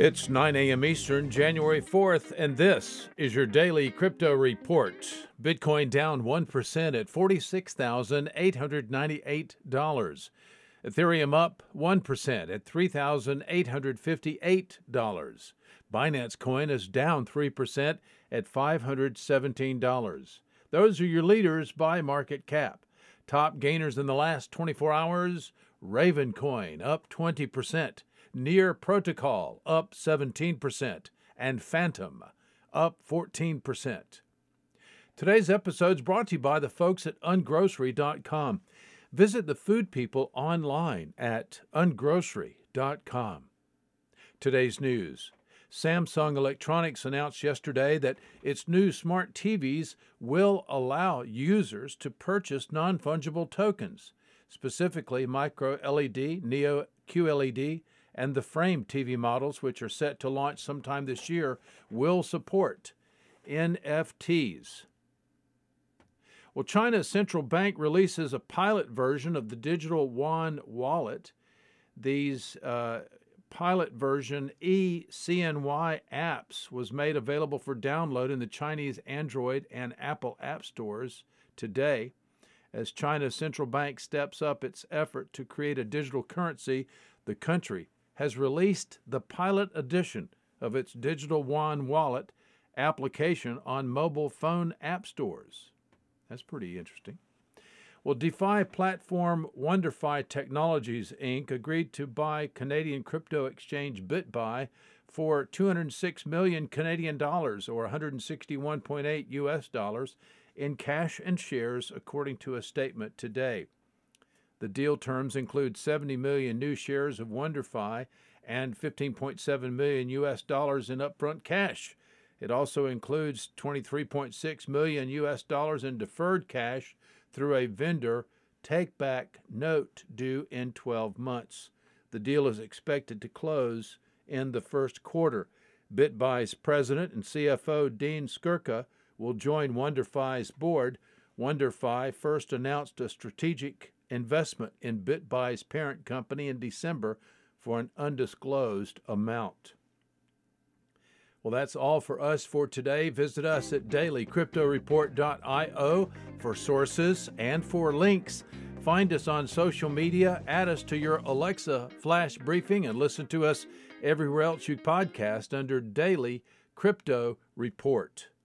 It's 9 a.m. Eastern, January 4th, and this is your daily crypto report. Bitcoin down 1% at $46,898. Ethereum up 1% at $3,858. Binance Coin is down 3% at $517. Those are your leaders by market cap. Top gainers in the last 24 hours Raven Coin up 20%. Near Protocol up 17%, and Fantom up 14%. Today's episode is brought to you by the folks at ungrocery.com. Visit the food people online at ungrocery.com. Today's news. Samsung Electronics announced yesterday that its new smart TVs will allow users to purchase non fungible tokens, specifically micro LED, Neo QLED, and the frame TV models, which are set to launch sometime this year, will support NFTs. Well, China's central bank releases a pilot version of the digital yuan wallet. These uh, pilot version eCNY apps was made available for download in the Chinese Android and Apple app stores today as China's central bank steps up its effort to create a digital currency the country has released the pilot edition of its digital yuan wallet application on mobile phone app stores. That's pretty interesting. Well, DeFi platform WonderFi Technologies Inc. agreed to buy Canadian crypto exchange BitBuy for 206 million Canadian dollars or 161.8 US dollars in cash and shares according to a statement today. The deal terms include 70 million new shares of WonderFi and 15.7 million US dollars in upfront cash. It also includes 23.6 million US dollars in deferred cash through a vendor take back note due in 12 months. The deal is expected to close in the first quarter. BitBuy's president and CFO Dean Skurka will join WonderFi's board. WonderFi first announced a strategic investment in BitBuy's parent company in December for an undisclosed amount. Well, that's all for us for today. Visit us at dailycryptoreport.io for sources and for links. Find us on social media, add us to your Alexa flash briefing, and listen to us everywhere else you podcast under Daily Crypto Report.